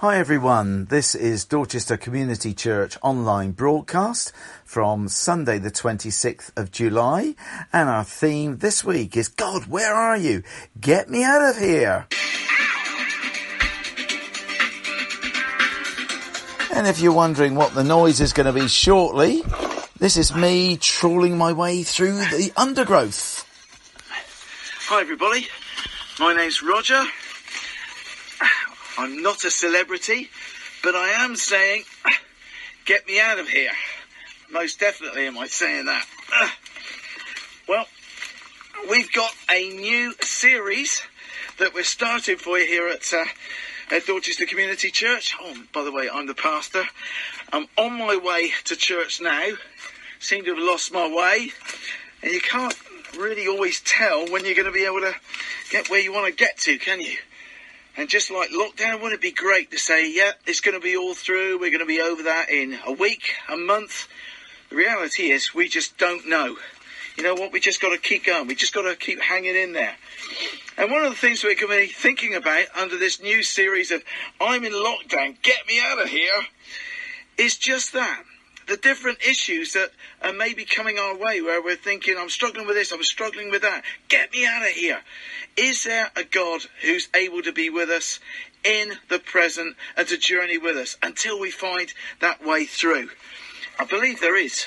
Hi everyone, this is Dorchester Community Church online broadcast from Sunday the 26th of July and our theme this week is God, where are you? Get me out of here! And if you're wondering what the noise is going to be shortly, this is me trawling my way through the undergrowth. Hi everybody, my name's Roger. I'm not a celebrity, but I am saying, get me out of here. Most definitely am I saying that. Well, we've got a new series that we're starting for you here at, uh, at Dorchester Community Church. Oh, by the way, I'm the pastor. I'm on my way to church now. Seem to have lost my way. And you can't really always tell when you're going to be able to get where you want to get to, can you? And just like lockdown, wouldn't it be great to say, yeah, it's going to be all through, we're going to be over that in a week, a month? The reality is, we just don't know. You know what? We just got to keep going. We just got to keep hanging in there. And one of the things we're going to be thinking about under this new series of I'm in lockdown, get me out of here, is just that the different issues that are maybe coming our way where we're thinking, I'm struggling with this, I'm struggling with that. Get me out of here. Is there a God who's able to be with us in the present and to journey with us until we find that way through? I believe there is.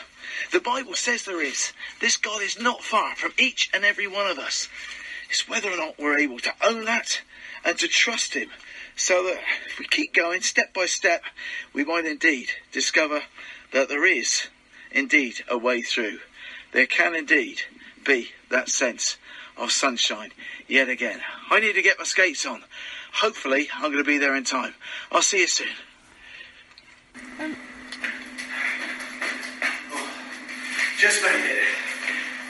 The Bible says there is. This God is not far from each and every one of us. It's whether or not we're able to own that and to trust Him so that if we keep going step by step, we might indeed discover that there is indeed a way through. There can indeed be that sense of sunshine yet again. I need to get my skates on. Hopefully, I'm going to be there in time. I'll see you soon. Um, just made.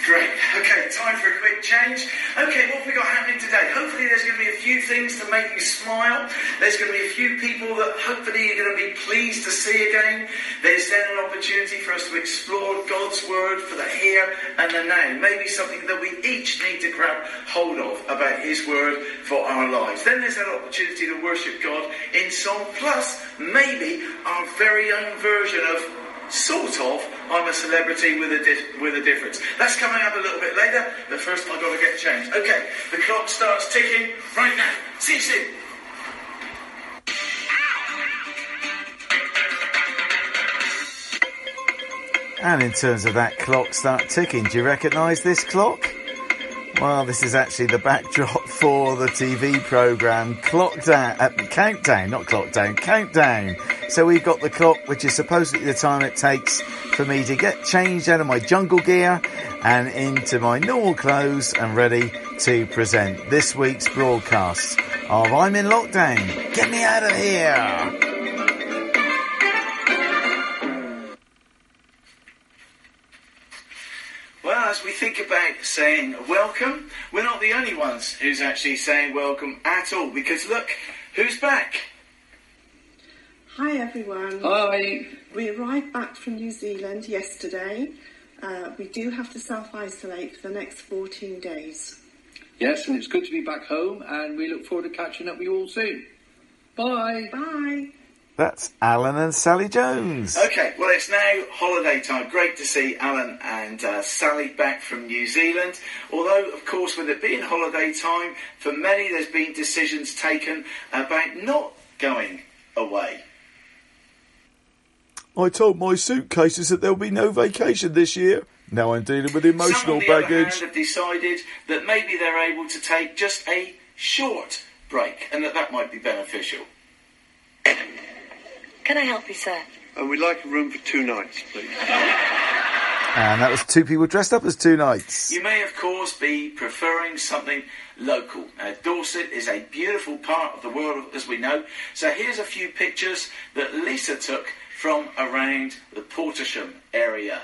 Great. Okay, time for a quick change. Okay, what have we got happening today? Hopefully there's going to be a few things to make you smile. There's going to be a few people that hopefully you're going to be pleased to see again. There's then an opportunity for us to explore God's Word for the here and the now. Maybe something that we each need to grab hold of about His Word for our lives. Then there's that opportunity to worship God in song, plus maybe our very own version of sort of, I'm a celebrity with a with a difference. That's coming up a little bit later, but first I've got to get changed. Okay, the clock starts ticking right now. See you soon. And in terms of that clock start ticking, do you recognise this clock? Well, this is actually the backdrop for the TV programme Clock Down, uh, Countdown, not Clock Down, Countdown. So we've got the clock, which is supposedly the time it takes for me to get changed out of my jungle gear and into my normal clothes and ready to present this week's broadcast of I'm in lockdown. Get me out of here! Well, as we think about saying welcome, we're not the only ones who's actually saying welcome at all. Because look, who's back? Hi everyone. Hi. We arrived back from New Zealand yesterday. Uh, we do have to self isolate for the next 14 days. Yes, and it's good to be back home, and we look forward to catching up with you all soon. Bye. Bye. That's Alan and Sally Jones. Okay, well, it's now holiday time. Great to see Alan and uh, Sally back from New Zealand. Although, of course, with it being holiday time, for many there's been decisions taken about not going away. I told my suitcases that there'll be no vacation this year. Now I'm dealing with emotional Some, on the baggage. Other hand, have decided that maybe they're able to take just a short break, and that that might be beneficial. Can I help you, sir? Uh, we'd like a room for two nights, please. And that was two people dressed up as two knights. You may, of course, be preferring something local. Now, Dorset is a beautiful part of the world, as we know. So here's a few pictures that Lisa took from around the Portesham area.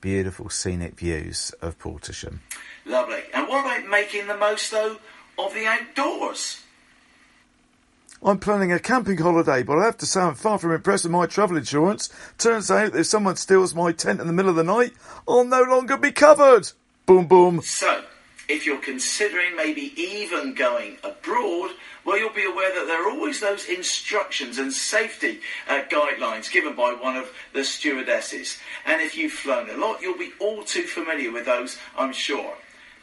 Beautiful scenic views of Portesham. Lovely. And what about making the most, though, of the outdoors? I'm planning a camping holiday, but I have to say I'm far from impressed with my travel insurance. Turns out if someone steals my tent in the middle of the night, I'll no longer be covered. Boom, boom. So, if you're considering maybe even going abroad, well, you'll be aware that there are always those instructions and safety uh, guidelines given by one of the stewardesses. And if you've flown a lot, you'll be all too familiar with those, I'm sure.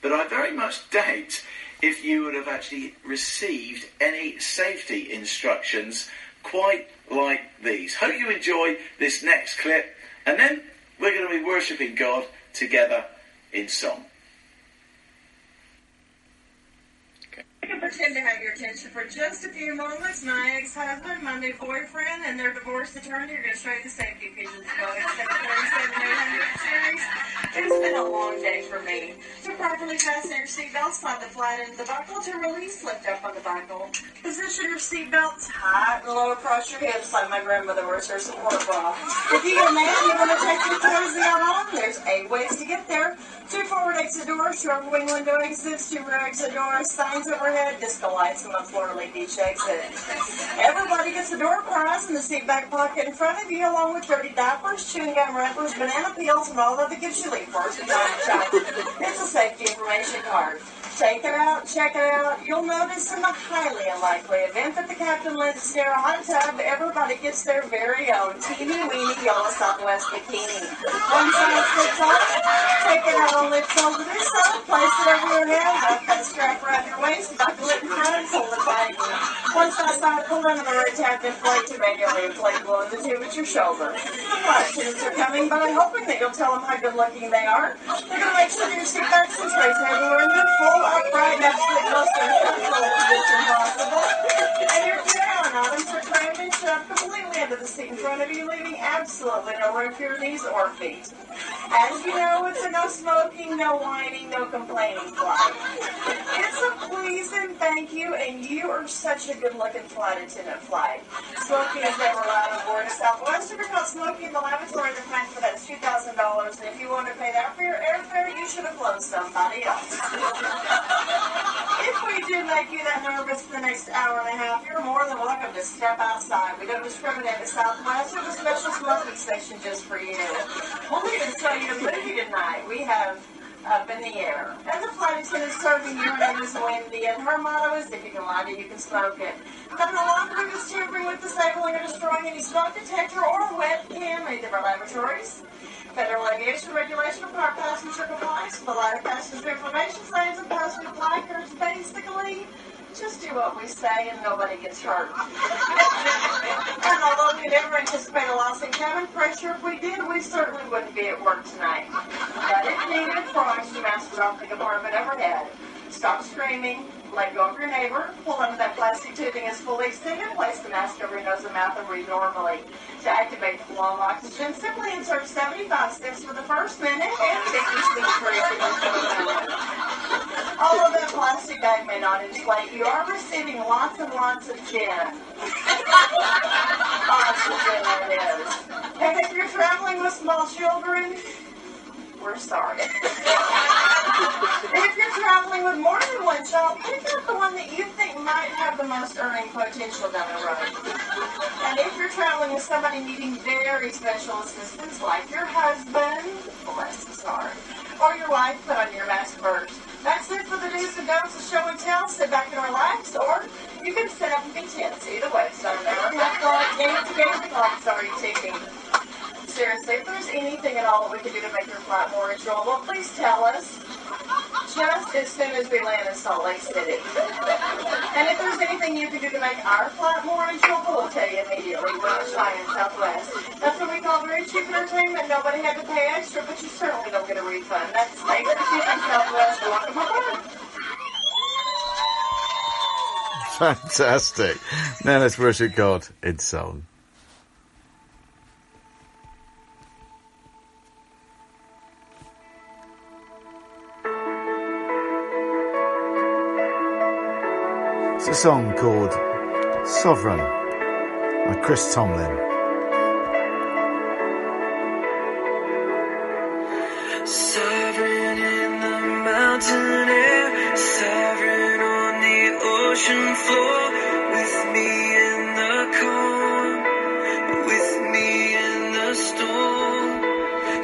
But I very much doubt if you would have actually received any safety instructions quite like these. Hope you enjoy this next clip, and then we're going to be worshipping God together in song. I can pretend to have your attention for just a few moments. My ex-husband, my new boyfriend, and their divorce attorney are going to show you the safety pigeons Boeing 737-800 series. It's been a long day for me. To properly fasten your seatbelt, slide the flat end of the buckle. To release, lift up on the buckle. Position your seatbelt tight and low across your hips like my grandmother wears her support bra. If you're a man, you want to take your clothes out on, there's eight ways to get there. Two forward exit doors, two upper wing window exits, two rear exit doors, signs overhead, disco lights, and one floor beach exit. Everybody gets a door prize in the seat back pocket in front of you, along with dirty diapers, chewing gum wrappers, banana peels, and all other gifts you leave for us. It's a safety information card. Take it out, check it out. You'll notice in the highly unlikely event that the captain lets stare a hot tub, everybody gets their very own teeny weeny yellow Southwest bikini. One side slips off, take it out on lips over this side, place it over your head, wrap that strap around your waist, and pull it back. Once the red tab, inflate to radially inflate below the tube at your shoulder. Flight are coming, but I'm hoping that you'll tell them how good looking they are. They're going to make sure your seat backs and trays everywhere and you're full upright next to the cluster position possible. And you're down on them for crammed and shoved completely into the seat in front of you, leaving absolutely no room for your knees or feet. As you know, it's a no smoking, no whining, no complaining flight. It's a please and thank you, and you are such a good-looking flight attendant flight. Smoking is never allowed on board of Southwest. If you're not smoking in the lavatory, the fine for that is $2,000, and if you want to pay that for your airfare, you should have flown somebody else. if we do make you that nervous for the next hour and a half, you're more than welcome to step outside. We don't discriminate at Southwest. We have a special smoking section just for you. We'll even show you a movie tonight. We have uh, up in the air. And the flight attendant serving you, name is Wendy, and her motto is if you can light it, you can smoke it. But no longer is tampering with disabling or destroying any smoke detector or webcam in either of our laboratories. Federal Aviation Regulation of Our Passenger Compliance, the Light of Passenger Information Signs and Passenger Placards, basically, just do what we say and nobody gets hurt. and although we never anticipate a loss in cabin pressure, if we did, we certainly wouldn't be at work tonight. But if needed, for oxygen mask off the compartment overhead. Stop screaming, let go of your neighbor, pull under that plastic tubing is fully extended, place the mask over your nose and mouth and breathe normally. To activate the flow of oxygen, simply insert 75 steps for the first minute and 50 steps for every minute. Although that plastic bag may not inflate, you are receiving lots and lots of gin. Oxygen, that is. And if you're traveling with small children, we're sorry. if you're traveling with more than one child, pick out the one that you think might have the most earning potential down the road. And if you're traveling with somebody needing very special assistance, like your husband, bless his heart, or your wife, put on your mask first. That's it for the do's and don'ts of show and tell. Sit back and relax, or you can sit up and be tense. Either way, so never have thought, game to game, clock's already ticking seriously, if there's anything at all that we can do to make your flight more enjoyable, please tell us. Just as soon as we land in Salt Lake City. And if there's anything you can do to make our flight more enjoyable, we'll tell you immediately. We're flying in Southwest. That's what we call very cheap entertainment. Nobody had to pay extra, but you certainly don't get a refund. That's Laker Shipping Southwest. Welcome aboard. Fantastic. Now let's worship God in song. Song called Sovereign by Chris Tomlin. Sovereign in the mountain air, sovereign on the ocean floor, with me in the calm, with me in the storm,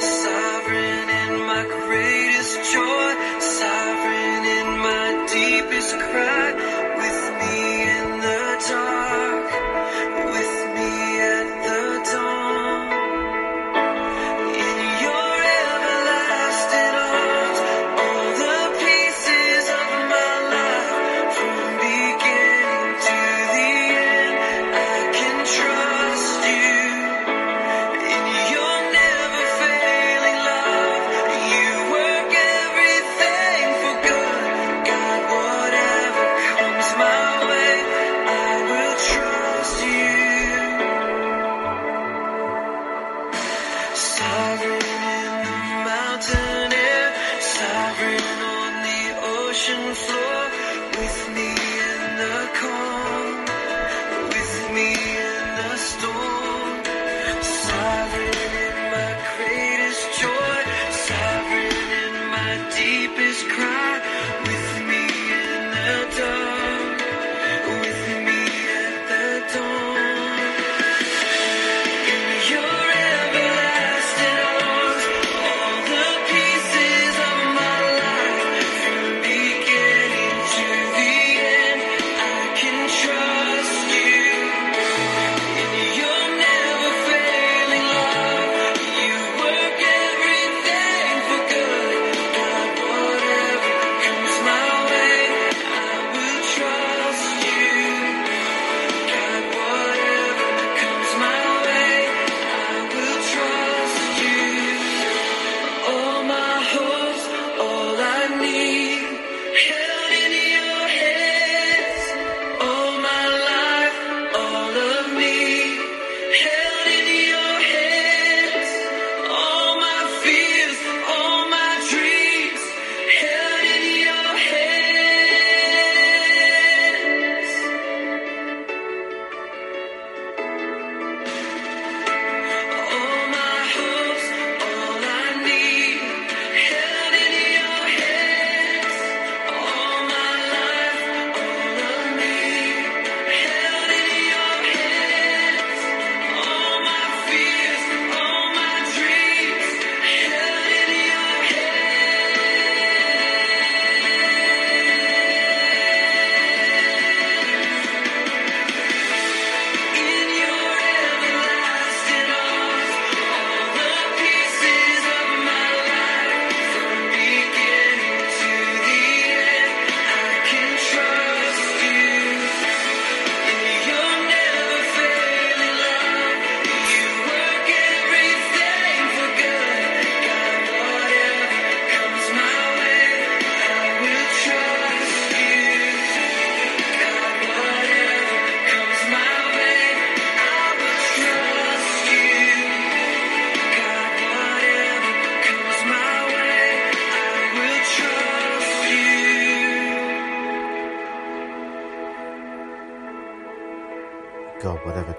sovereign in my greatest joy, sovereign in my deepest cry.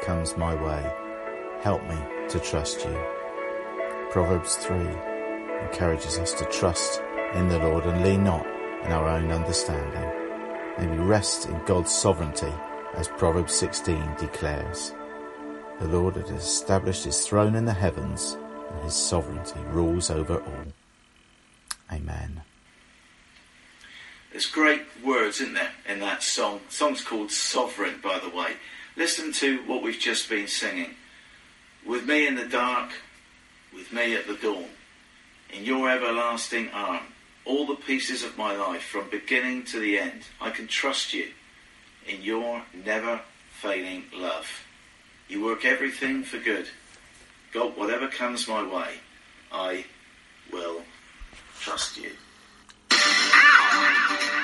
Comes my way, help me to trust you. Proverbs 3 encourages us to trust in the Lord and lean not in our own understanding. May we rest in God's sovereignty as Proverbs 16 declares. The Lord has established his throne in the heavens and his sovereignty rules over all. Amen. There's great words, isn't there, in that song? The song's called Sovereign, by the way. Listen to what we've just been singing. With me in the dark, with me at the dawn, in your everlasting arm, all the pieces of my life from beginning to the end, I can trust you in your never failing love. You work everything for good. God, whatever comes my way, I will trust you. Ah!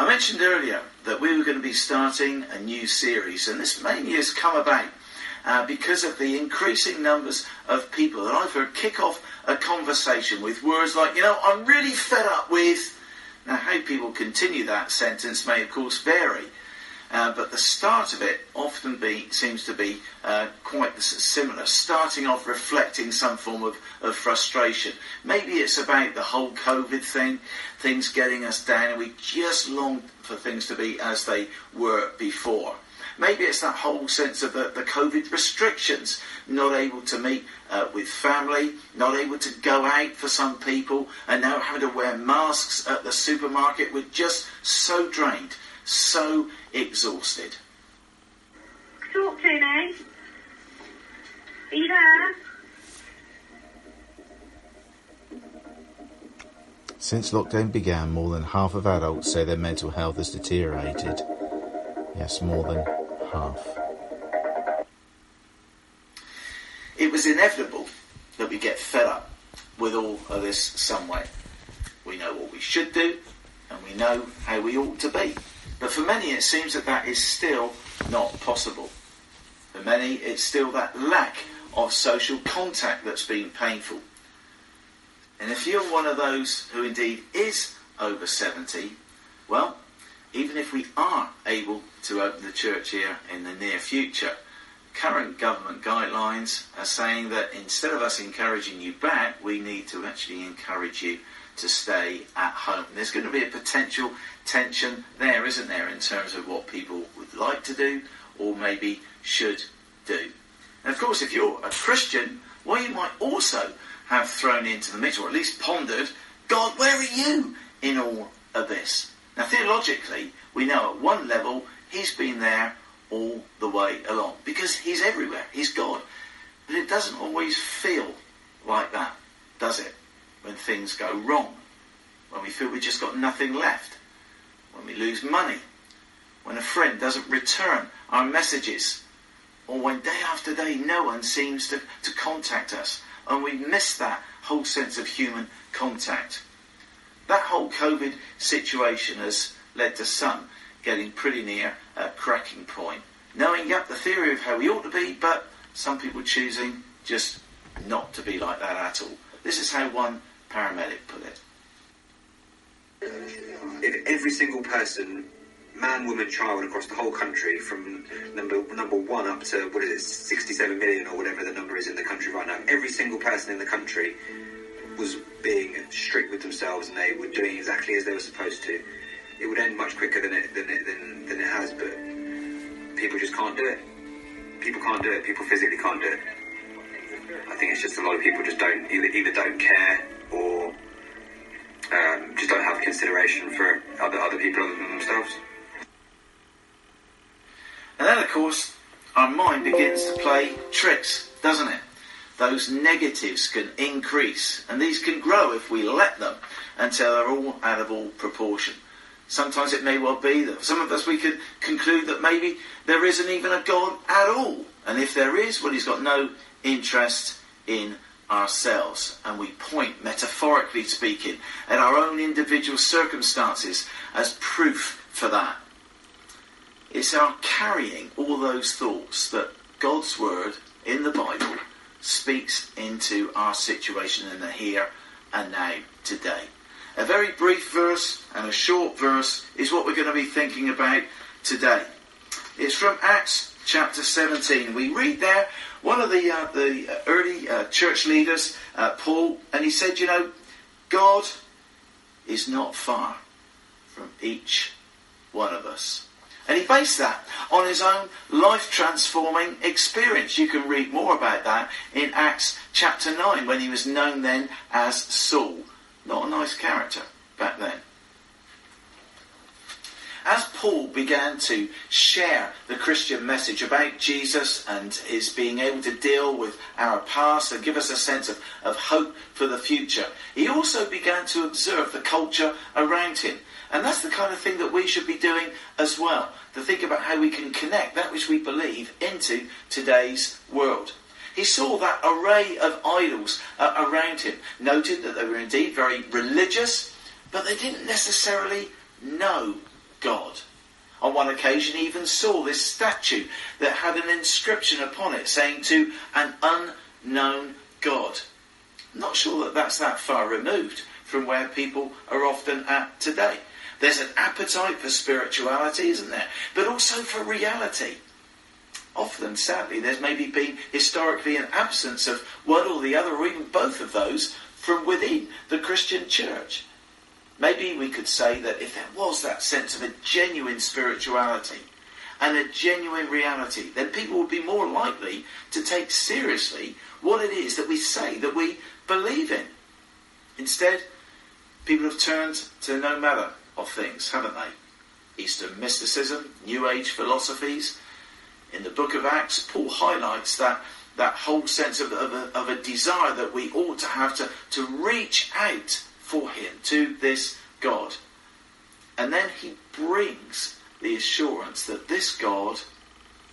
I mentioned earlier that we were going to be starting a new series, and this mainly has come about uh, because of the increasing numbers of people that I've heard kick off a conversation with words like, you know, I'm really fed up with. Now, how people continue that sentence may, of course, vary. Uh, but the start of it often be, seems to be uh, quite similar, starting off reflecting some form of, of frustration. Maybe it's about the whole COVID thing, things getting us down, and we just long for things to be as they were before. Maybe it's that whole sense of the, the COVID restrictions, not able to meet uh, with family, not able to go out for some people, and now having to wear masks at the supermarket. We're just so drained, so exhausted. Talk to me. Are you there? Since lockdown began, more than half of adults say their mental health has deteriorated. Yes, more than half. It was inevitable that we get fed up with all of this some way. We know what we should do, and we know how we ought to be. But for many, it seems that that is still not possible. For many, it's still that lack of social contact that's been painful. And if you're one of those who indeed is over 70, well, even if we are able to open the church here in the near future, current government guidelines are saying that instead of us encouraging you back, we need to actually encourage you to stay at home. There's going to be a potential tension there, isn't there, in terms of what people would like to do or maybe should do. And of course, if you're a Christian, well, you might also have thrown into the mix, or at least pondered, God, where are you in all of this? Now, theologically, we know at one level he's been there all the way along because he's everywhere. He's God. But it doesn't always feel like that, does it? When things go wrong, when we feel we've just got nothing left, when we lose money, when a friend doesn't return our messages, or when day after day no one seems to, to contact us, and we miss that whole sense of human contact. That whole COVID situation has led to some getting pretty near a cracking point, knowing, yep, the theory of how we ought to be, but some people choosing just not to be like that at all. This is how one paramedic put it. Uh, if every single person, man, woman, child across the whole country, from number number one up to what is it, 67 million or whatever the number is in the country right now, every single person in the country was being strict with themselves and they were doing exactly as they were supposed to, it would end much quicker than it than it than, than it has. But people just can't do it. People can't do it. People physically can't do it. I think it's just a lot of people just don't either either don't care or um, just don't have consideration for other other people other than themselves. And then, of course, our mind begins to play tricks, doesn't it? Those negatives can increase, and these can grow if we let them until they're all out of all proportion. Sometimes it may well be that some of us we could conclude that maybe there isn't even a God at all. And if there is, well, he's got no interest in ourselves. And we point, metaphorically speaking, at our own individual circumstances as proof for that. It's our carrying all those thoughts that God's Word in the Bible speaks into our situation in the here and now today. A very brief verse and a short verse is what we're going to be thinking about today. It's from Acts chapter 17. We read there one of the, uh, the early uh, church leaders, uh, Paul, and he said, You know, God is not far from each one of us. And he based that on his own life transforming experience. You can read more about that in Acts chapter 9 when he was known then as Saul. Not a nice character back then. As Paul began to share the Christian message about Jesus and his being able to deal with our past and give us a sense of, of hope for the future, he also began to observe the culture around him. And that's the kind of thing that we should be doing as well, to think about how we can connect that which we believe into today's world. He saw that array of idols uh, around him, noted that they were indeed very religious, but they didn't necessarily know God. On one occasion, he even saw this statue that had an inscription upon it saying to an unknown God. Not sure that that's that far removed from where people are often at today. There's an appetite for spirituality, isn't there? But also for reality. Often, sadly, there's maybe been historically an absence of one or the other, or even both of those, from within the Christian church. Maybe we could say that if there was that sense of a genuine spirituality, and a genuine reality, then people would be more likely to take seriously what it is that we say that we believe in. Instead, people have turned to no matter of things, haven't they? Eastern mysticism, New Age philosophies. In the book of Acts, Paul highlights that, that whole sense of, of, a, of a desire that we ought to have to, to reach out for him, to this God. And then he brings the assurance that this God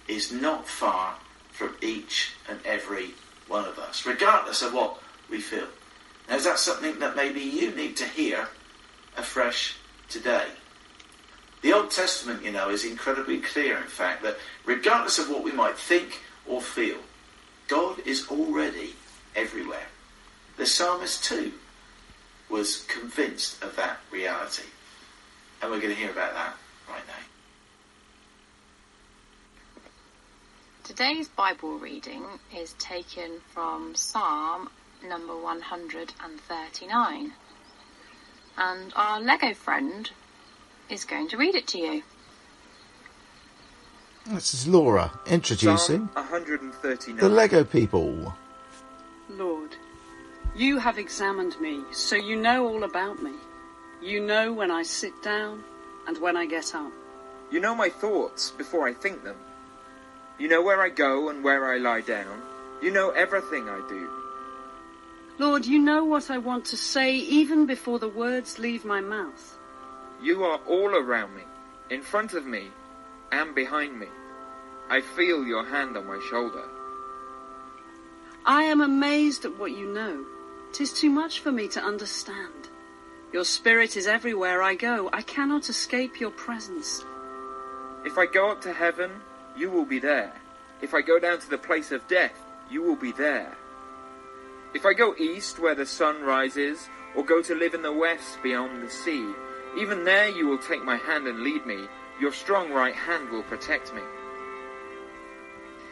is not far from each and every one of us, regardless of what we feel. Now, is that something that maybe you need to hear afresh today? The Old Testament, you know, is incredibly clear, in fact, that regardless of what we might think or feel, God is already everywhere. The psalmist, too, was convinced of that reality. And we're going to hear about that right now. Today's Bible reading is taken from Psalm number 139. And our Lego friend is going to read it to you. This is Laura introducing Psalm 139. the Lego people. Lord, you have examined me, so you know all about me. You know when I sit down and when I get up. You know my thoughts before I think them. You know where I go and where I lie down. You know everything I do. Lord, you know what I want to say even before the words leave my mouth. You are all around me, in front of me, and behind me. I feel your hand on my shoulder. I am amazed at what you know. Tis too much for me to understand. Your spirit is everywhere I go. I cannot escape your presence. If I go up to heaven, you will be there. If I go down to the place of death, you will be there. If I go east where the sun rises, or go to live in the west beyond the sea, even there you will take my hand and lead me. Your strong right hand will protect me.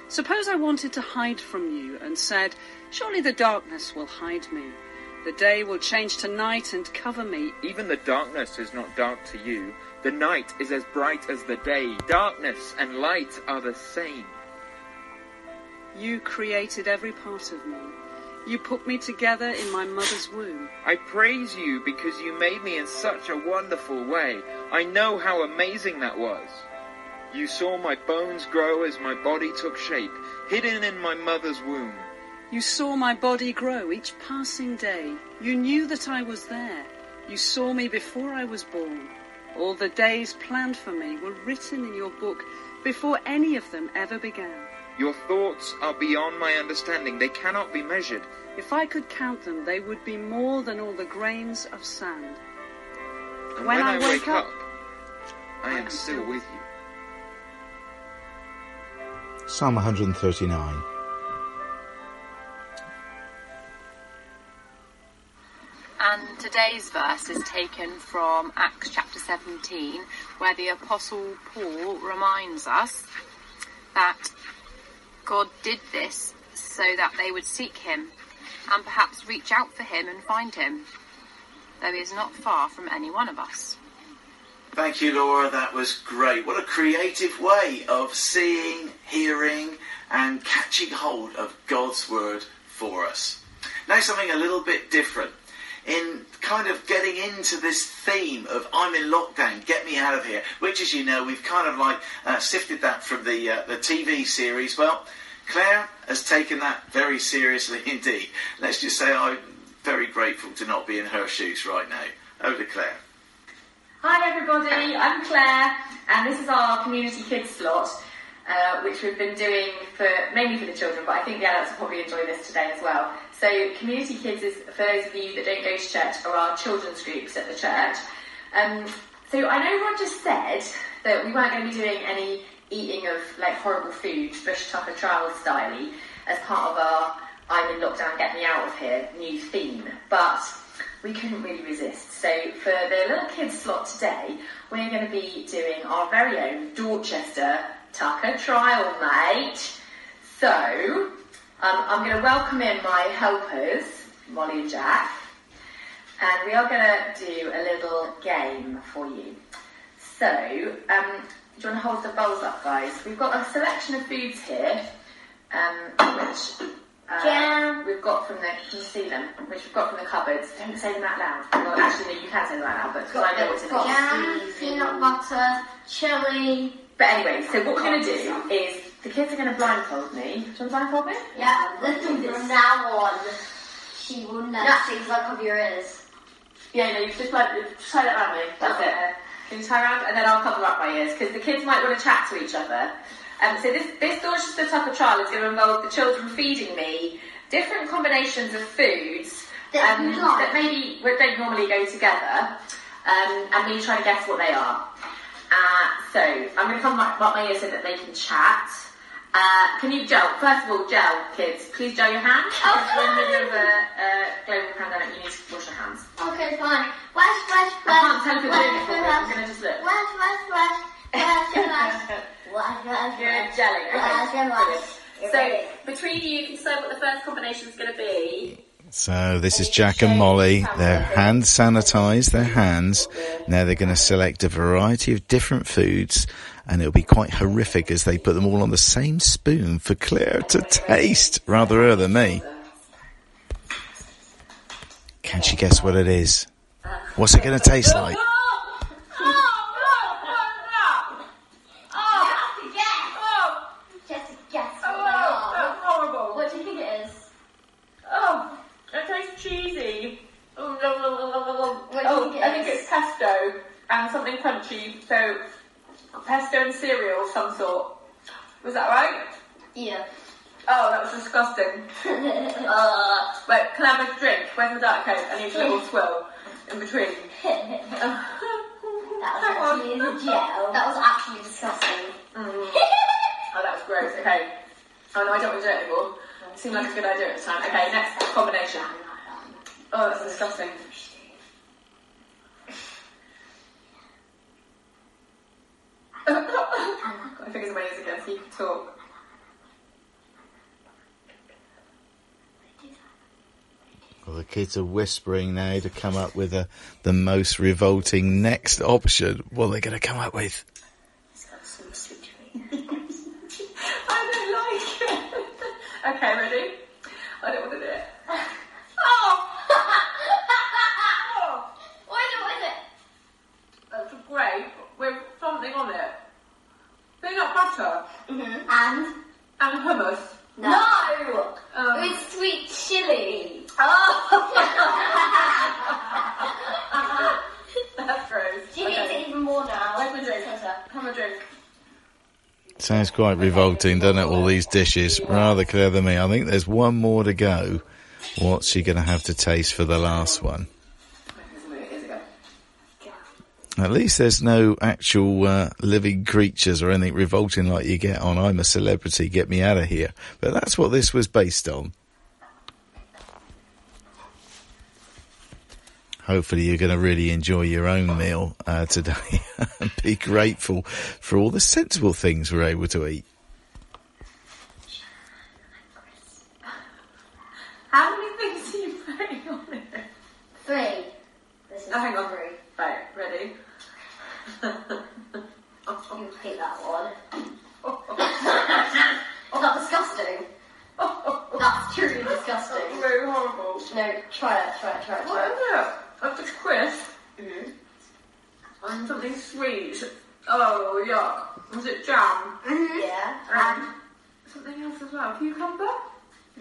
Suppose I wanted to hide from you and said, Surely the darkness will hide me. The day will change to night and cover me. Even the darkness is not dark to you. The night is as bright as the day. Darkness and light are the same. You created every part of me. You put me together in my mother's womb. I praise you because you made me in such a wonderful way. I know how amazing that was. You saw my bones grow as my body took shape, hidden in my mother's womb. You saw my body grow each passing day. You knew that I was there. You saw me before I was born. All the days planned for me were written in your book before any of them ever began. Your thoughts are beyond my understanding. They cannot be measured. If I could count them, they would be more than all the grains of sand. And when, I, wake up, I am still with you. Psalm 139. And today's verse is taken from Acts chapter 17, where the Apostle Paul reminds us that God did this so that they would seek him and perhaps reach out for him and find him, though he is not far from any one of us. Thank you, Laura. That was great. What a creative way of seeing, hearing, and catching hold of God's word for us. Now, something a little bit different. In kind of getting into this theme of I'm in lockdown, get me out of here, which, as you know, we've kind of like uh, sifted that from the uh, the TV series. Well, Claire has taken that very seriously indeed. Let's just say I'm very grateful to not be in her shoes right now. Over to Claire. Hi everybody, I'm Claire, and this is our community kids slot, uh, which we've been doing for mainly for the children, but I think the adults will probably enjoy this today as well. So, community kids is for those of you that don't go to church, are our children's groups at the church. Um, so I know Roger said that we weren't going to be doing any eating of like horrible food, bush tucker trial style, as part of our I'm in lockdown, get me out of here new theme, but we couldn't really resist. So for the little kids slot today, we're going to be doing our very own Dorchester Tucker trial, mate. So um, I'm going to welcome in my helpers, Molly and Jack, and we are going to do a little game for you. So, um, do you want to hold the bowls up, guys? We've got a selection of foods here, um, which uh, Jam. we've got from the. Can you see them? Which we've got from the cupboards. Don't say them out loud. Well, actually, no, you can say them out loud, but because I know what's in Got it. jam, peanut butter, chili. But anyway, so what we're going to do is the kids are going to blindfold me. Do you want to blindfold me? Yeah, from now on, she will never sings like of your ears. Yeah, no, you just like just tie that around me. That's it. Can you tie around, and then I'll cover up my ears because the kids might want to chat to each other. Um, so this this Dorchester Tucker trial is going to involve the children feeding me different combinations of foods That um, that maybe don't normally go together, um, and me trying to guess what they are. Uh, so I'm going to come up my ears so that they can chat. Uh, can you gel? First of all, gel, kids. Please gel your hands. Oh, Because we're in the middle of a, a global pandemic. You need to wash your hands. Okay, fine. Wash, wash, wash. I can't tell if you're doing it wash, for me. wash, I'm going to just look. Wash, wash, wash. Wash, wash. Wash, wash, You're wash. gelling. Wash, Okay. wash. So between you, you can decide what the first combination is going to be. So this is Jack and Molly. They're hand sanitized their hands. Now they're going to select a variety of different foods and it'll be quite horrific as they put them all on the same spoon for Claire to taste. Rather her than me. Can she guess what it is? What's it going to taste like? Just guess what Oh, they are. that's horrible. What do you think it is? Oh, it tastes cheesy. Oh, no, no, no, no, no. What do you Oh, think it I think it's pesto and something crunchy. So pesto and cereal of some sort. Was that right? Yeah. Oh, that was disgusting. uh, wait, can I have a drink? Where's my dark coat? I need a little swill in between. That was actually the gel. That was actually disgusting. Mm. Oh, that was gross. Okay. Oh no, I don't want to do it anymore. Seemed like a good idea at the time. Okay, next combination. Oh, that's disgusting. Got my fingers in my ears again so you can talk. Well, the kids are whispering now to come up with a, the most revolting next option. What are they going to come up with? I don't like it. okay, ready? I don't want to do it. Oh! oh! What is it? What is it? That's a grape with something on it. Peanut butter Mm-hmm. And? and hummus. No! Um, it's sweet chili. Oh! That's gross. Do you need Okay. it even more now? Where's my drink? Have a drink. Sounds quite revolting, doesn't it? All these dishes. Rather clear than me. I think there's one more to go. What's she going to have to taste for the last one? At least there's no actual uh, living creatures or anything revolting like you get on I'm a Celebrity, Get Me Out of Here. But that's what this was based on. Hopefully you're going to really enjoy your own meal uh, today and be grateful for all the sensible things we're able to eat. How many things are you putting on it? Three. This is Oh, hang on. three. Right, ready? You take that one. oh, that's disgusting. That's truly disgusting. Very horrible. No, try it, try it, try it, What try is it? That's a crisp. And something sweet. Oh, yuck. Was it jam? Mm-hmm. Yeah. And something else as well. Cucumber?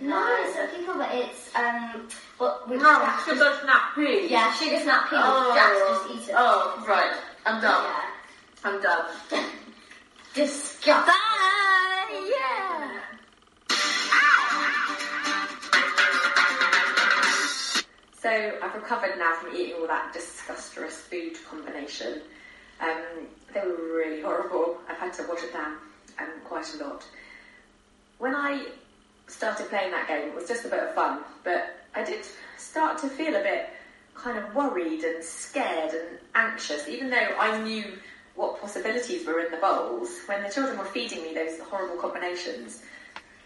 No, it's not cucumber. It's um, but with No, sugar snap pea. Yeah, sugar snap pea. Oh. Jack's just eat it. Oh, right. I'm done. Yeah. I'm done. Disgusting. Bye! Yeah! So I've recovered now from eating all that disgustorous food combination. Um, they were really horrible. I've had to wash it down um, quite a lot. When I started playing that game, it was just a bit of fun, but I did start to feel a bit kind of worried and scared and anxious, even though I knew what possibilities were in the bowls. When the children were feeding me those horrible combinations,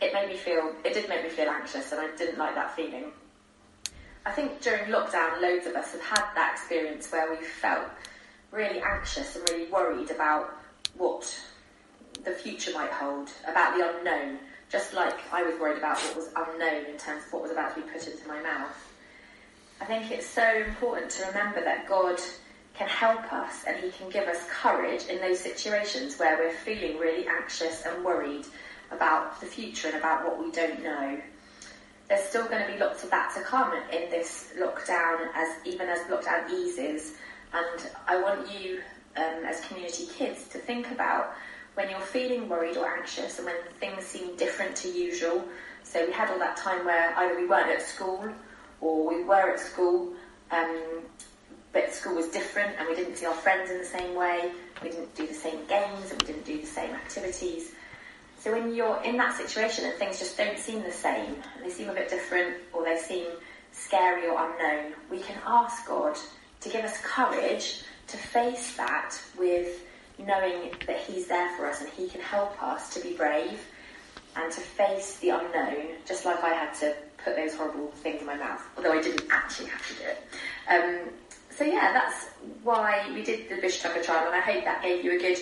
it made me feel, it did make me feel anxious, and I didn't like that feeling. I think during lockdown, loads of us have had that experience where we felt really anxious and really worried about what the future might hold, about the unknown, just like I was worried about what was unknown in terms of what was about to be put into my mouth. I think it's so important to remember that God can help us and He can give us courage in those situations where we're feeling really anxious and worried about the future and about what we don't know. There's still going to be lots of that to come in this lockdown, as even as lockdown eases. And I want you, um, as community kids, to think about when you're feeling worried or anxious and when things seem different to usual. So we had all that time where either we weren't at school or we were at school, um, but school was different and we didn't see our friends in the same way, we didn't do the same games and we didn't do the same activities. So when you're in that situation and things just don't seem the same, they seem a bit different or they seem scary or unknown, we can ask God to give us courage to face that with knowing that He's there for us and He can help us to be brave and to face the unknown, just like I had to put those horrible things in my mouth, although I didn't actually have to do it. Um, so yeah, that's why we did the Tucker trial, and I hope that gave you a good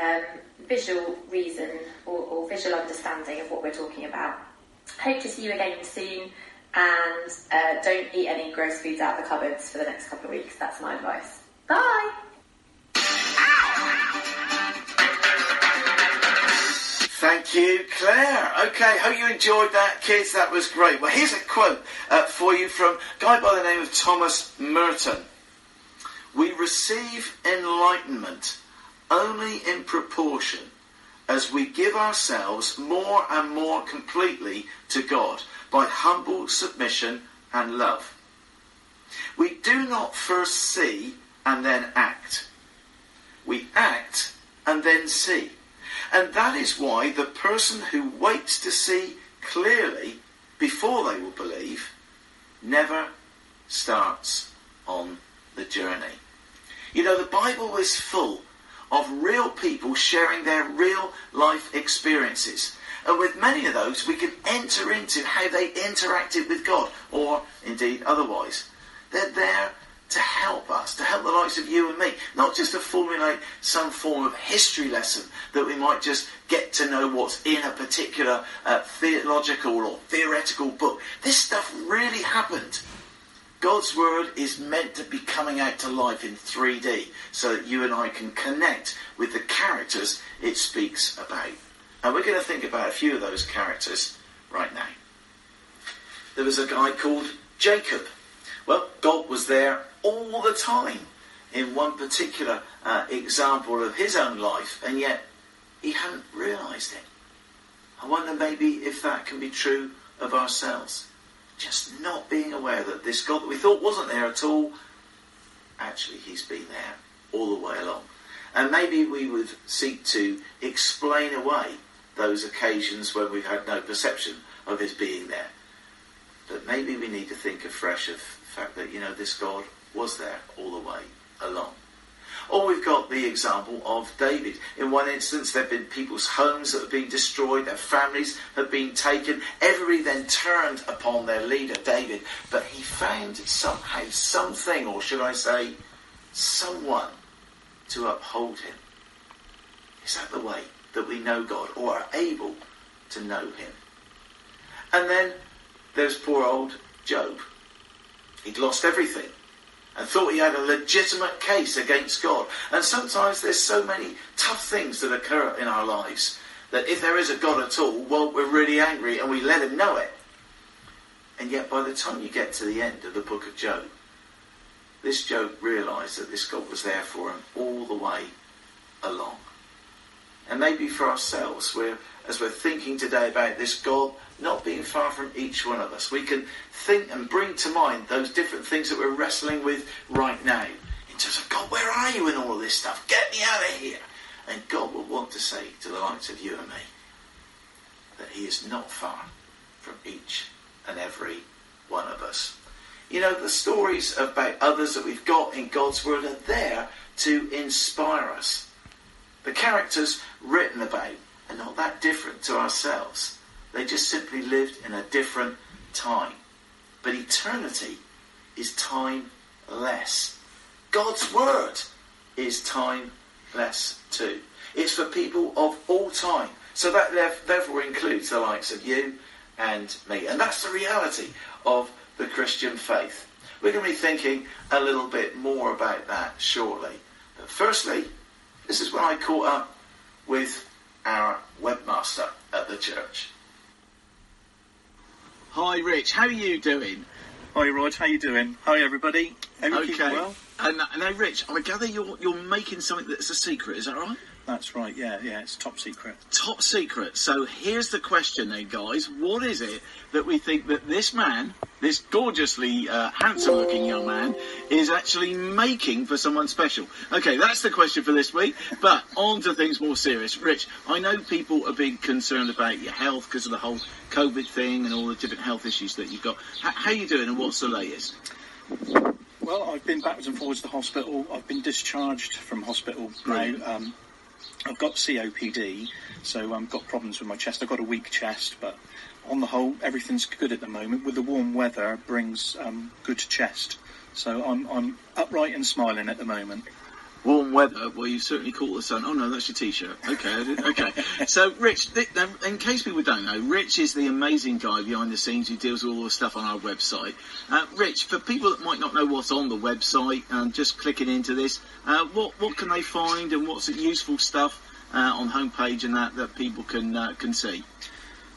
um, visual reason or, or, visual understanding of what we're talking about. Hope to see you again soon, and uh, don't eat any gross foods out of the cupboards for the next couple of weeks. That's my advice. Bye. Thank you, Claire. Okay, hope you enjoyed that, kids. That was great. Well, here's a quote uh, for you from a guy by the name of Thomas Merton. We receive enlightenment only in proportion as we give ourselves more and more completely to God by humble submission and love. We do not first see and then act. We act and then see. And that is why the person who waits to see clearly before they will believe never starts on the journey. You know, the Bible is full of real people sharing their real life experiences. And with many of those, we can enter into how they interacted with God, or indeed otherwise. They're there to help us, to help the likes of you and me, not just to formulate some form of history lesson that we might just get to know what's in a particular uh, theological or theoretical book. This stuff really happened. God's word is meant to be coming out to life in 3D so that you and I can connect with the characters it speaks about. And we're going to think about a few of those characters right now. There was a guy called Jacob. Well, God was there all the time in one particular uh, example of his own life, and yet he hadn't realised it. I wonder maybe if that can be true of ourselves. Just not being aware that this God that we thought wasn't there at all, actually he's been there all the way along. And maybe we would seek to explain away those occasions when we've had no perception of his being there. But maybe we need to think afresh of the fact that, you know, this God was there all the way along. Or we've got the example of David. In one instance, there have been people's homes that have been destroyed, their families have been taken. Every then turned upon their leader, David. But he found somehow something, or should I say, someone to uphold him. Is that the way that we know God, or are able to know him? And then there's poor old Job. He'd lost everything and thought he had a legitimate case against God. And sometimes there's so many tough things that occur in our lives that if there is a God at all, well, we're really angry and we let him know it. And yet by the time you get to the end of the book of Job, this Job realised that this God was there for him all the way along. And maybe for ourselves, we're, as we're thinking today about this God not being far from each one of us. We can think and bring to mind those different things that we're wrestling with right now. In terms of, God, where are you in all of this stuff? Get me out of here. And God will want to say to the likes of you and me that He is not far from each and every one of us. You know, the stories about others that we've got in God's Word are there to inspire us. The characters written about are not that different to ourselves. They just simply lived in a different time. But eternity is timeless. God's Word is timeless too. It's for people of all time. So that therefore includes the likes of you and me. And that's the reality of the Christian faith. We're going to be thinking a little bit more about that shortly. But firstly, this is when I caught up with our webmaster at the church. Hi, Rich. How are you doing? Hi, Rod. How are you doing? Hi, everybody. You keeping well? And uh, now, Rich, I gather you're you're making something that's a secret. Is that right? That's right. Yeah, yeah. It's top secret. Top secret. So here's the question, then, guys. What is it that we think that this man, this gorgeously uh, handsome-looking young man, is actually making for someone special? Okay, that's the question for this week. But on to things more serious. Rich, I know people are being concerned about your health because of the whole COVID thing and all the different health issues that you've got. H- how are you doing, and what's the latest? Well, I've been backwards and forwards to the hospital. I've been discharged from hospital Right. now. Um, I've got COPD, so I've got problems with my chest. I've got a weak chest, but on the whole, everything's good at the moment. With the warm weather, brings um, good chest. So I'm, I'm upright and smiling at the moment. Warm weather. Well, you certainly caught the sun. Oh no, that's your T-shirt. Okay, okay. so, Rich, in case people don't know, Rich is the amazing guy behind the scenes who deals with all the stuff on our website. Uh, Rich, for people that might not know what's on the website, um, just clicking into this, uh, what what can they find and what's the useful stuff uh, on homepage and that that people can uh, can see?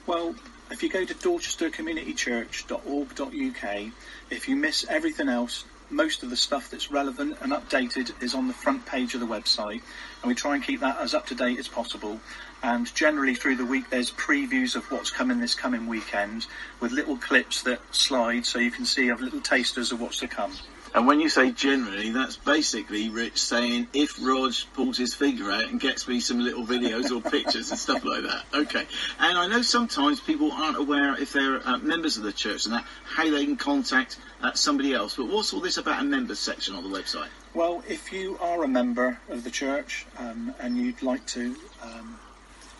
Well, if you go to dorchestercommunitychurch.org.uk, if you miss everything else, most of the stuff that's relevant and updated is on the front page of the website, and we try and keep that as up to date as possible. And generally through the week, there's previews of what's coming this coming weekend with little clips that slide so you can see of little tasters of what's to come. And when you say generally, that's basically Rich saying if Rog pulls his finger out and gets me some little videos or pictures and stuff like that. Okay. And I know sometimes people aren't aware if they're uh, members of the church and that how they can contact uh, somebody else. But what's all this about a members section on the website? Well, if you are a member of the church um, and you'd like to um,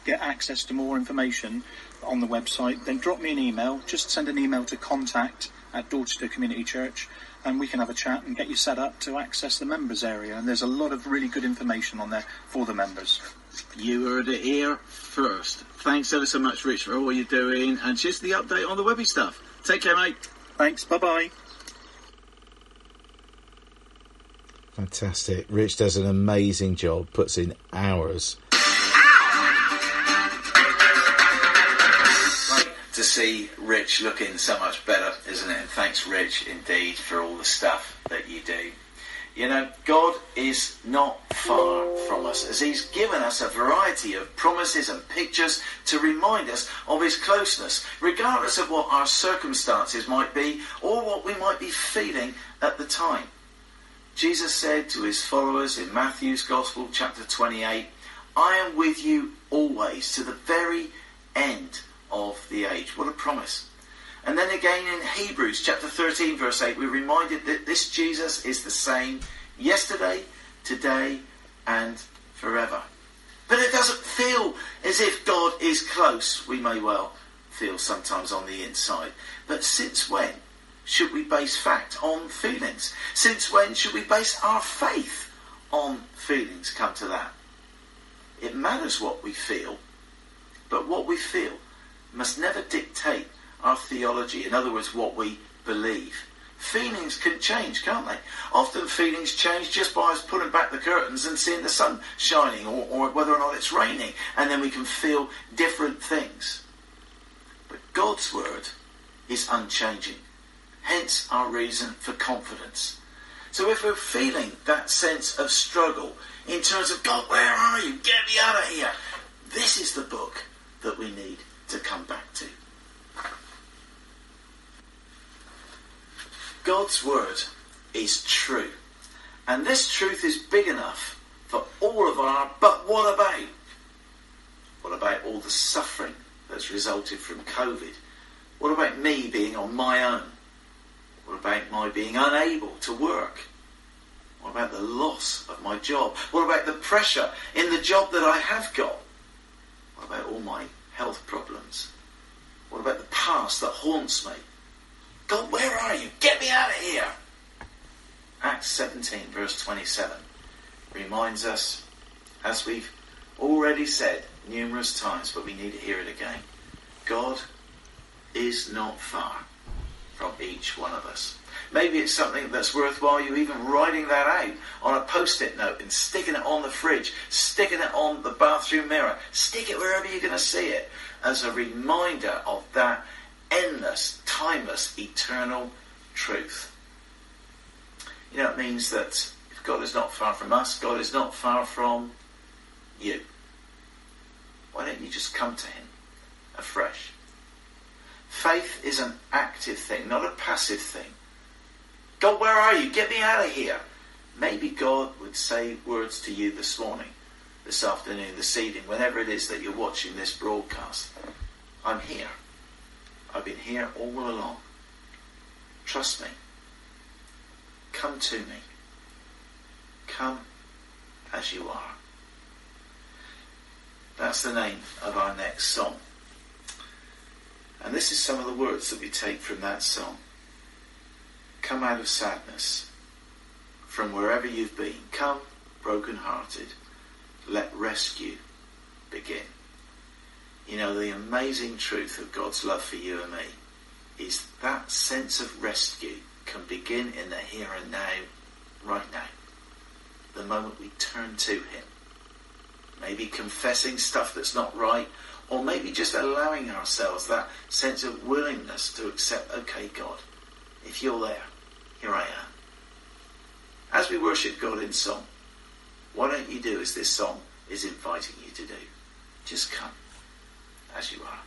get access to more information on the website, then drop me an email. Just send an email to contact at Dorchester Community Church and we can have a chat and get you set up to access the members area. And there's a lot of really good information on there for the members. You heard it here first. Thanks ever so much, Rich, for all you're doing and just the update on the webby stuff. Take care, mate. Thanks. Bye bye. Fantastic. Rich does an amazing job, puts in hours. To see Rich looking so much better, isn't it? And thanks, Rich, indeed, for all the stuff that you do. You know, God is not far from us as He's given us a variety of promises and pictures to remind us of His closeness, regardless of what our circumstances might be or what we might be feeling at the time. Jesus said to His followers in Matthew's Gospel, chapter 28, I am with you always to the very end of the age. What a promise. And then again in Hebrews chapter 13, verse 8, we're reminded that this Jesus is the same yesterday, today, and forever. But it doesn't feel as if God is close. We may well feel sometimes on the inside. But since when should we base fact on feelings? Since when should we base our faith on feelings? Come to that. It matters what we feel, but what we feel must never dictate our theology. In other words, what we believe. Feelings can change, can't they? Often feelings change just by us pulling back the curtains and seeing the sun shining or, or whether or not it's raining, and then we can feel different things. But God's word is unchanging. Hence our reason for confidence. So if we're feeling that sense of struggle in terms of, God, where are you? Get me out of here. This is the book that we need to come back to. God's word is true. And this truth is big enough for all of our, but what about? What about all the suffering that's resulted from COVID? What about me being on my own? What about my being unable to work? What about the loss of my job? What about the pressure in the job that I have got? What about all my health problems? What about the past that haunts me? God, where are you? Get me out of here! Acts 17, verse 27. reminds us, as we've already said numerous times, but we need to hear it again. God is not far from each one of us. Maybe it's something that's worthwhile you even writing that out on a post-it note and sticking it on the fridge, sticking it on the bathroom mirror, stick it wherever you're going to see it as a reminder of that endless, timeless, eternal truth. You know, it means that if God is not far from us, God is not far from you. Why don't you just come to Him afresh? Faith is an active thing, not a passive thing. God, where are you? Get me out of here. Maybe God would say words to you this morning, this afternoon, this evening, whenever it is that you're watching this broadcast. I'm here. I've been here all along. Trust me. Come to me. Come as you are. That's the name of our next song. And this is some of the words that we take from that song. Come out of sadness from wherever you've been. Come broken-hearted. Let rescue begin. You know, the amazing truth of God's love for you and me is that sense of rescue can begin in the here and now, right now. The moment we turn to Him. Maybe confessing stuff that's not right, or maybe just allowing ourselves that sense of willingness to accept, okay, God, if you're there, here I am. As we worship God in song, why don't you do as this song is inviting you to do? Just come as you are.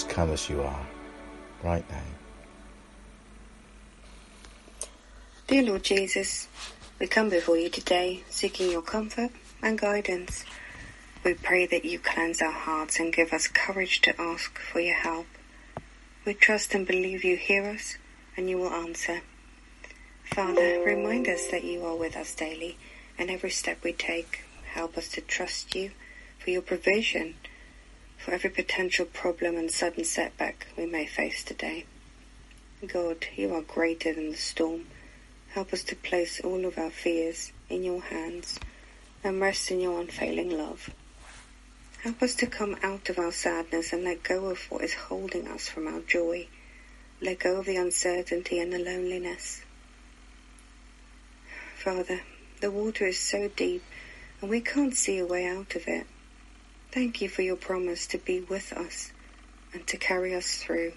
Come as you are, right now. Dear Lord Jesus, we come before you today seeking your comfort and guidance. We pray that you cleanse our hearts and give us courage to ask for your help. We trust and believe you hear us and you will answer. Father, remind us that you are with us daily and every step we take. Help us to trust you for your provision for every potential problem and sudden setback we may face today. God, you are greater than the storm. Help us to place all of our fears in your hands and rest in your unfailing love. Help us to come out of our sadness and let go of what is holding us from our joy. Let go of the uncertainty and the loneliness. Father, the water is so deep and we can't see a way out of it. Thank you for your promise to be with us and to carry us through.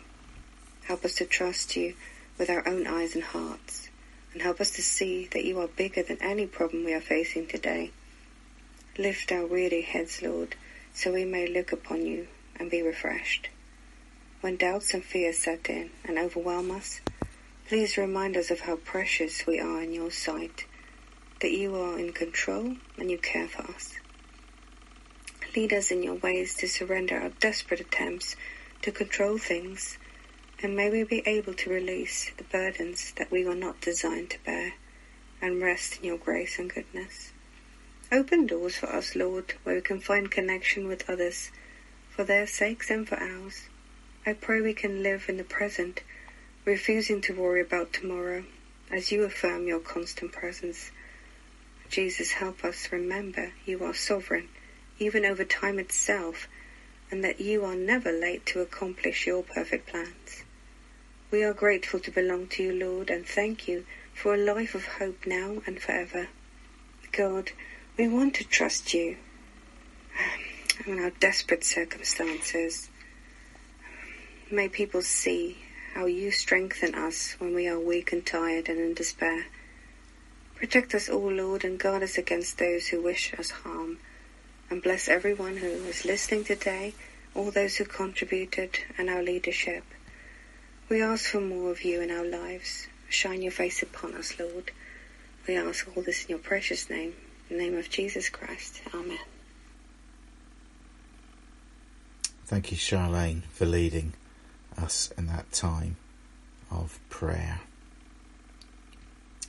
Help us to trust you with our own eyes and hearts and help us to see that you are bigger than any problem we are facing today. Lift our weary heads, Lord, so we may look upon you and be refreshed. When doubts and fears set in and overwhelm us, please remind us of how precious we are in your sight, that you are in control and you care for us. Lead us in your ways to surrender our desperate attempts to control things and may we be able to release the burdens that we were not designed to bear and rest in your grace and goodness. Open doors for us, Lord, where we can find connection with others for their sakes and for ours. I pray we can live in the present, refusing to worry about tomorrow, as you affirm your constant presence. Jesus, help us remember you are sovereign, even over time itself, and that you are never late to accomplish your perfect plans. We are grateful to belong to you, Lord, and thank you for a life of hope now and forever. God, we want to trust you in our desperate circumstances. May people see how you strengthen us when we are weak and tired and in despair. Protect us all, Lord, and guard us against those who wish us harm. And bless everyone who is listening today, all those who contributed, and our leadership. We ask for more of you in our lives. Shine your face upon us, Lord. We ask all this in your precious name, in the name of Jesus Christ. Amen. Thank you, Charlene, for leading us in that time of prayer.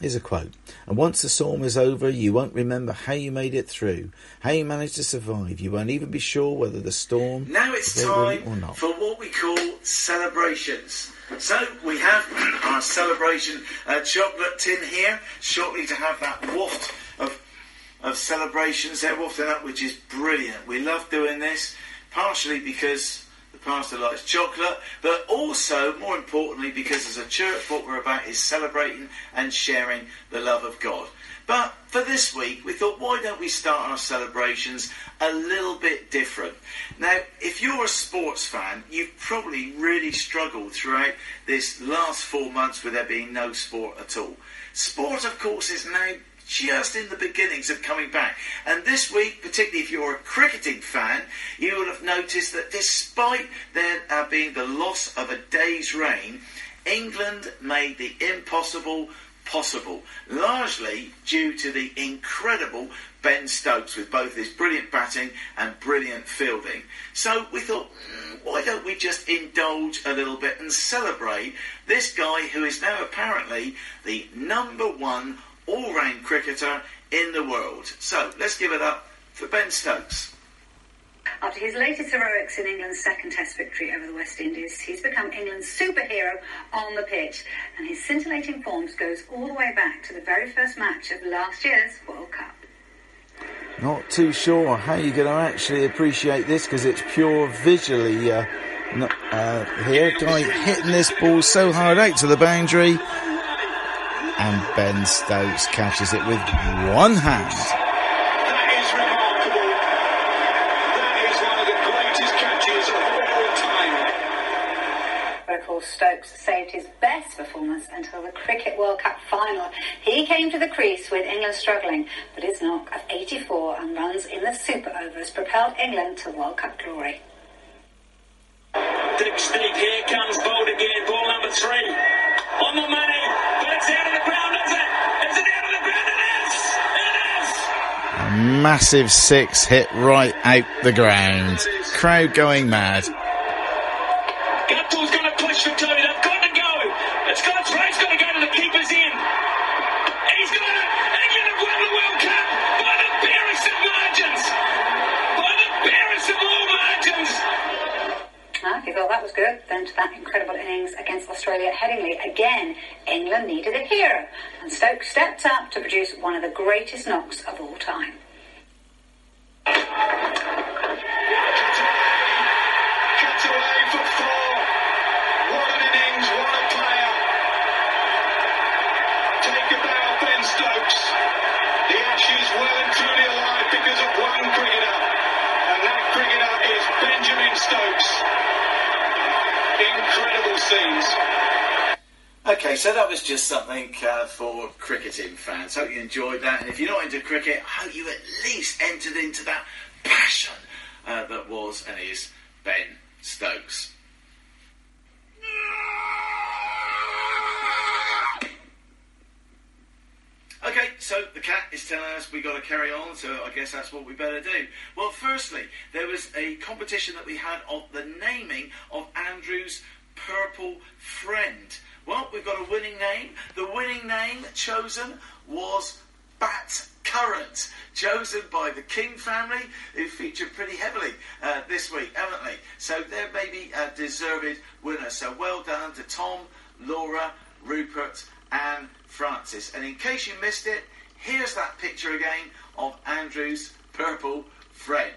Here's a quote. And once the storm is over, you won't remember how you made it through, how you managed to survive. You won't even be sure whether the storm Now it's time or not. for what we call celebrations. So we have our celebration uh, chocolate tin here, shortly to have that waft of of celebrations there wafting up, which is brilliant. We love doing this, partially because the pastor likes chocolate, but also, more importantly, because as a church, what we're about is celebrating and sharing the love of God. But for this week, we thought, why don't we start our celebrations a little bit different? Now, if you're a sports fan, you've probably really struggled throughout this last four months with there being no sport at all. Sport, of course, is now just in the beginnings of coming back. And this week, particularly if you're a cricketing fan, you will have noticed that despite there uh, being the loss of a day's rain, England made the impossible possible, largely due to the incredible Ben Stokes with both his brilliant batting and brilliant fielding. So we thought, "Hmm, why don't we just indulge a little bit and celebrate this guy who is now apparently the number one all-round cricketer in the world. So let's give it up for Ben Stokes. After his latest heroics in England's second Test victory over the West Indies, he's become England's superhero on the pitch, and his scintillating form goes all the way back to the very first match of last year's World Cup. Not too sure how you're going to actually appreciate this because it's pure visually uh, uh, here. Guy hitting this ball so hard out to the boundary. And Ben Stokes catches it with one hand. That is remarkable. That is one of the greatest catches of all time. But of course, Stokes saved his best performance until the Cricket World Cup final. He came to the crease with England struggling, but his knock of 84 and runs in the super overs propelled England to World Cup glory. Deep steep. Here comes Boult again. Ball number three. On the money. Massive six hit right out the ground. Crowd going mad. Good, then to that incredible innings against Australia at Headingley. Again, England needed a hero, and Stokes stepped up to produce one of the greatest knocks of all time. Scenes. Okay, so that was just something uh, for cricketing fans. Hope you enjoyed that. And if you're not into cricket, I hope you at least entered into that passion uh, that was and is Ben Stokes. Okay, so the cat is telling us we got to carry on, so I guess that's what we better do. Well, firstly, there was a competition that we had of the naming of Andrew's purple friend. Well, we've got a winning name. The winning name chosen was Bat Current, chosen by the King family, who featured pretty heavily uh, this week, haven't they? So they're maybe a deserved winner. So well done to Tom, Laura, Rupert, and Francis. And in case you missed it, here's that picture again of Andrew's purple friend.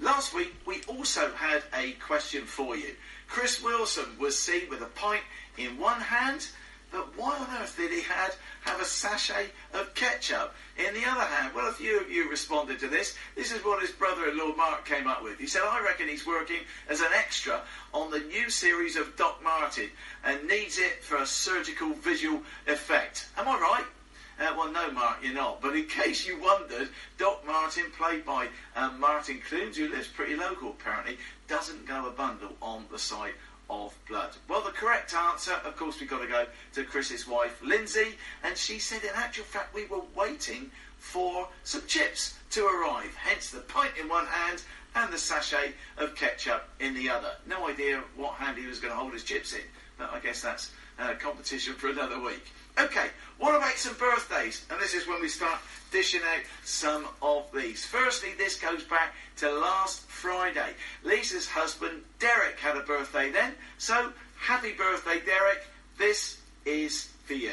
Last week, we also had a question for you. Chris Wilson was seen with a pint in one hand, but why on earth did he had, have a sachet of ketchup in the other hand? Well, a few of you responded to this. This is what his brother-in-law Mark came up with. He said, I reckon he's working as an extra on the new series of Doc Martin and needs it for a surgical visual effect. Am I right? Uh, well, no, Mark, you're not. But in case you wondered, Doc Martin, played by um, Martin Clunes, who lives pretty local apparently, doesn't go a bundle on the side of blood. Well, the correct answer, of course, we've got to go to Chris's wife, Lindsay, and she said, in actual fact, we were waiting for some chips to arrive. Hence the pint in one hand and the sachet of ketchup in the other. No idea what hand he was going to hold his chips in, but I guess that's uh, competition for another week. Okay, what about some birthdays? And this is when we start dishing out some of these. Firstly, this goes back to last Friday. Lisa's husband, Derek, had a birthday then. So, happy birthday, Derek. This is for you.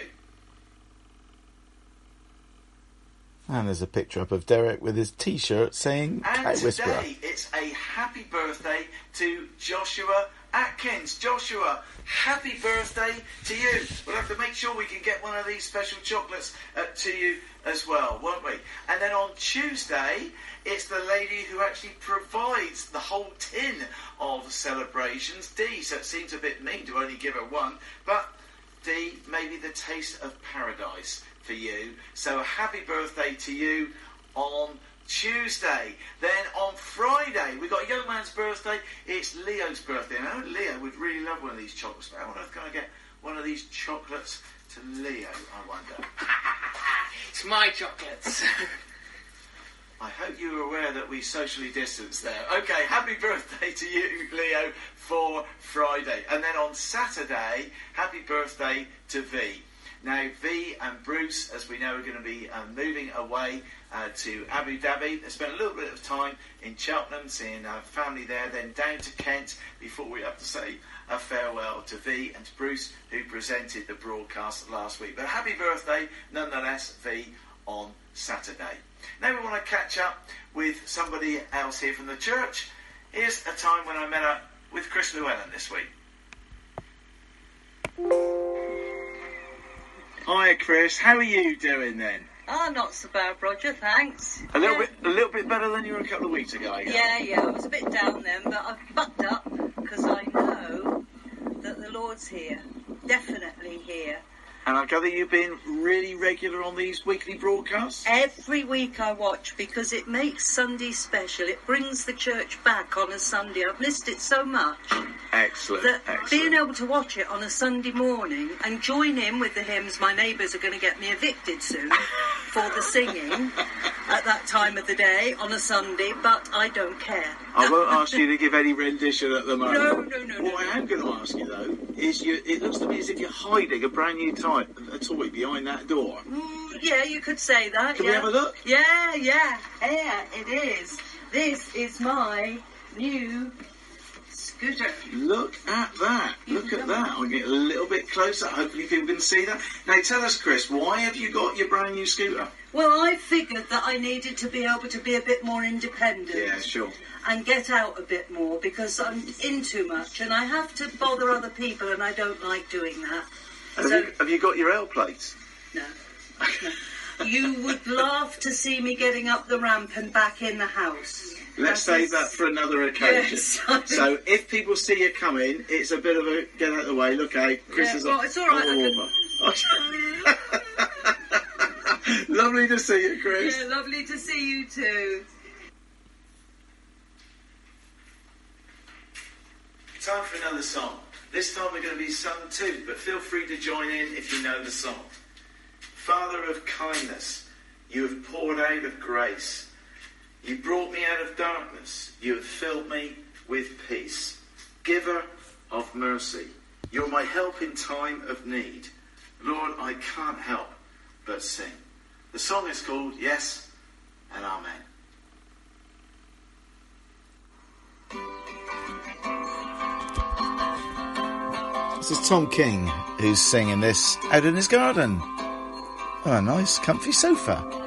And there's a picture up of Derek with his t-shirt saying And Cat Whisperer. today, it's a happy birthday to Joshua Atkins. Joshua, happy birthday to you. We'll have to make sure we can get one of these special chocolates uh, to you as well, won't we? And then on Tuesday, it's the lady who actually provides the whole tin of celebrations, Dee. So it seems a bit mean to only give her one, but Dee, maybe the taste of paradise for you. So a happy birthday to you on Tuesday. Then on Friday, we've got a young man's birthday. It's Leo's birthday. And Leo would really love one of these chocolates. But how on earth can I get one of these chocolates to Leo, I wonder? It's my chocolates. I hope you were aware that we socially distance there. Okay, happy birthday to you, Leo, for Friday. And then on Saturday, happy birthday to V. Now, V and Bruce, as we know, are going to be um, moving away uh, to Abu Dhabi. They spent a little bit of time in Cheltenham, seeing uh, family there, then down to Kent before we have to say a farewell to V and to Bruce, who presented the broadcast last week. But happy birthday, nonetheless, V, on Saturday. Now we want to catch up with somebody else here from the church. Here's a time when I met up with Chris Llewellyn this week. Hi, Chris. How are you doing then? Oh, not so bad, Roger, thanks. A little bit, a little bit better than you were a couple of weeks ago. I. Yeah, yeah, I was a bit down then, but I've bucked up because I know that the Lord's here, definitely here. And I gather you've been really regular on these weekly broadcasts? Every week I watch because it makes Sunday special. It brings the church back on a Sunday. I've missed it so much Excellent. that excellent. being able to watch it on a Sunday morning and join in with the hymns, my neighbours are going to get me evicted soon for the singing at that time of the day on a Sunday, but I don't care. I won't ask you to give any rendition at the moment. No, no, no, What I am going to ask you though is, you, it looks to me as if you're hiding a brand new toy, a toy behind that door. Mm, yeah, you could say that. Can we yeah. have a look? Yeah, yeah, yeah, it is. This is my new Look at that! Look at that! I'll get a little bit closer. Hopefully, people can see that. Now, tell us, Chris, why have you got your brand new scooter? Well, I figured that I needed to be able to be a bit more independent. Yeah, sure. And get out a bit more because I'm in too much and I have to bother other people and I don't like doing that. Have, So- you, have you got your L plates? No. no. You would laugh to see me getting up the ramp and back in the house. Let's save that for another occasion. Yes. so, if people see you coming, it's a bit of a get out of the way. Look, hey, Chris Yeah, is well, on- it's all right, on the I. Lovely to see you, Chris. Yeah, lovely to see you too. Time for another song. This time we're going to be sung too, but feel free to join in if you know the song. Father of kindness, you have poured out of grace. You brought me out of darkness. You have filled me with peace. Giver of mercy, you're my help in time of need. Lord, I can't help but sing. The song is called Yes and Amen. This is Tom King who's singing this out in his garden. Oh, a nice, comfy sofa.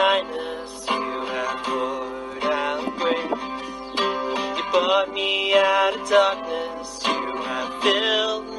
Kindness, you have poured out grace. You brought me out of darkness, you have filled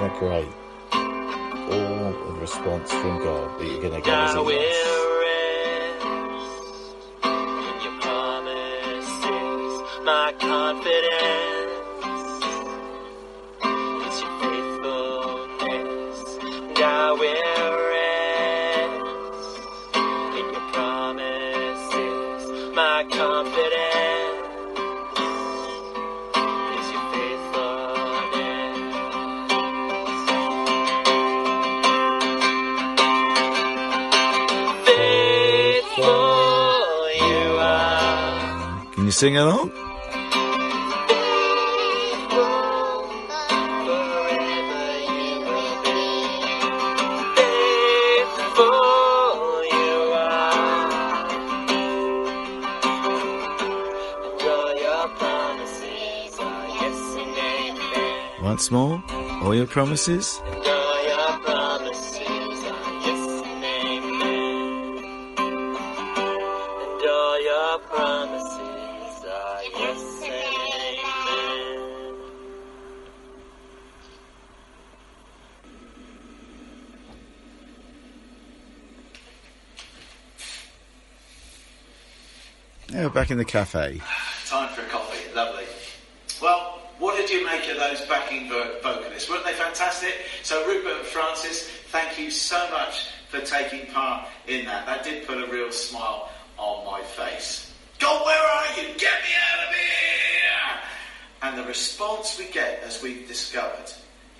Isn't great? All the response from God that you're going to get is a yes. rest in your promises. My confidence sing along? Once more, all your promises. In the cafe. Time for a coffee. Lovely. Well, what did you make of those backing vocalists? Weren't they fantastic? So, Rupert and Francis, thank you so much for taking part in that. That did put a real smile on my face. God, where are you? Get me out of here! And the response we get, as we've discovered,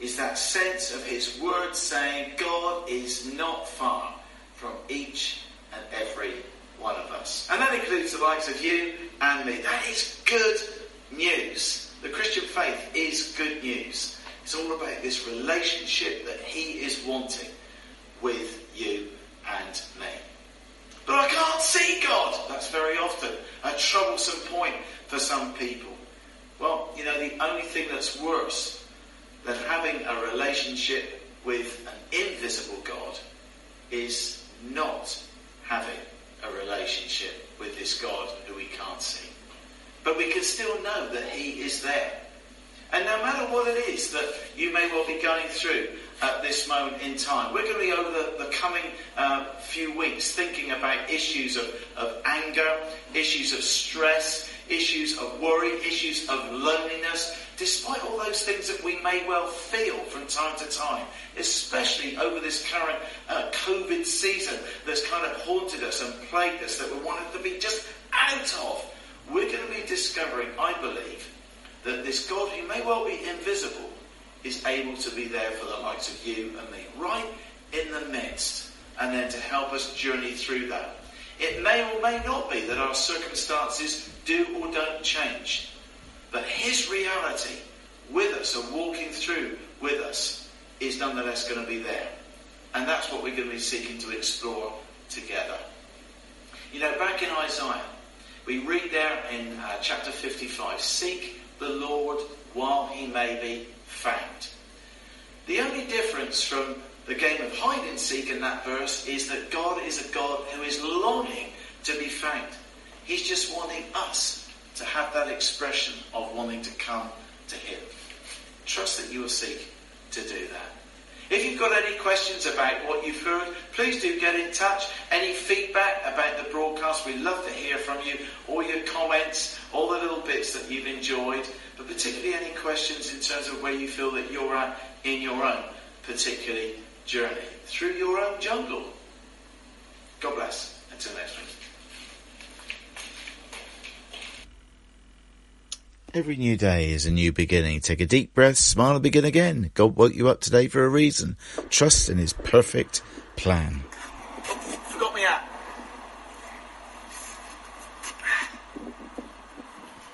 is that sense of His Word saying, God is not far from each and every one of us. And that includes the likes of you and me. That is good news. The Christian faith is good news. It's all about this relationship that He is wanting with you and me. But I can't see God. That's very often a troublesome point for some people. Well, you know, the only thing that's worse than having a relationship with an invisible God is not having a relationship with this God who we can't see. But we can still know that He is there. And no matter what it is that you may well be going through at this moment in time, we're going to be over the, the coming uh, few weeks thinking about issues of, of anger, issues of stress, issues of worry, issues of loneliness, despite all those things that we may well feel from time to time, especially over this current uh, COVID season that's kind of haunted us and plagued us that we wanted to be just out of. We're going to be discovering, I believe, that this God who may well be invisible is able to be there for the likes of you and me, right in the midst, and then to help us journey through that. It may or may not be that our circumstances do or don't change, but His reality with us and walking through with us is nonetheless going to be there. And that's what we're going to be seeking to explore together. You know, back in Isaiah, we read there in uh, chapter 55 Seek the Lord while he may be found. The only difference from the game of hide and seek in that verse is that God is a God who is longing to be found. He's just wanting us to have that expression of wanting to come to Him. Trust that you will seek to do that. If you've got any questions about what you've heard, please do get in touch. Any feedback about the broadcast, we'd love to hear from you. All your comments, all the little bits that you've enjoyed, but particularly any questions in terms of where you feel that you're at in your own particularly journey through your own jungle. God bless. Until next week. Every new day is a new beginning. Take a deep breath, smile and begin again. God woke you up today for a reason. Trust in His perfect plan. Forgot me hat.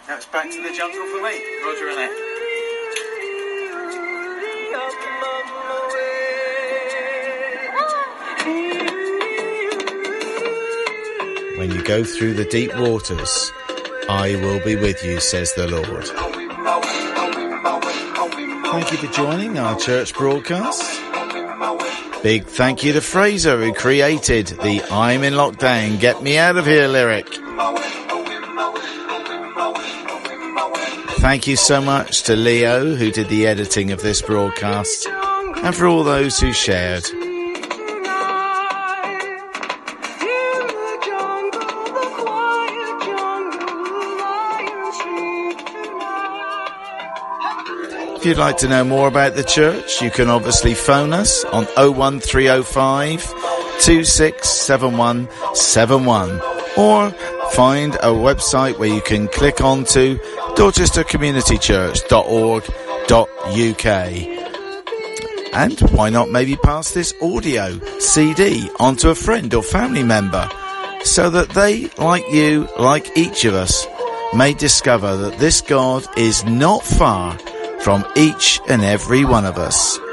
Now it's back to the jungle for me, Roger and Ed. Go through the deep waters, I will be with you, says the Lord. Thank you for joining our church broadcast. Big thank you to Fraser who created the I'm in lockdown, get me out of here lyric. Thank you so much to Leo who did the editing of this broadcast and for all those who shared. If you'd like to know more about the church, you can obviously phone us on 01305 267171 or find a website where you can click on to dorchestercommunitychurch.org.uk. And why not maybe pass this audio CD on to a friend or family member so that they, like you, like each of us, may discover that this God is not far from each and every one of us.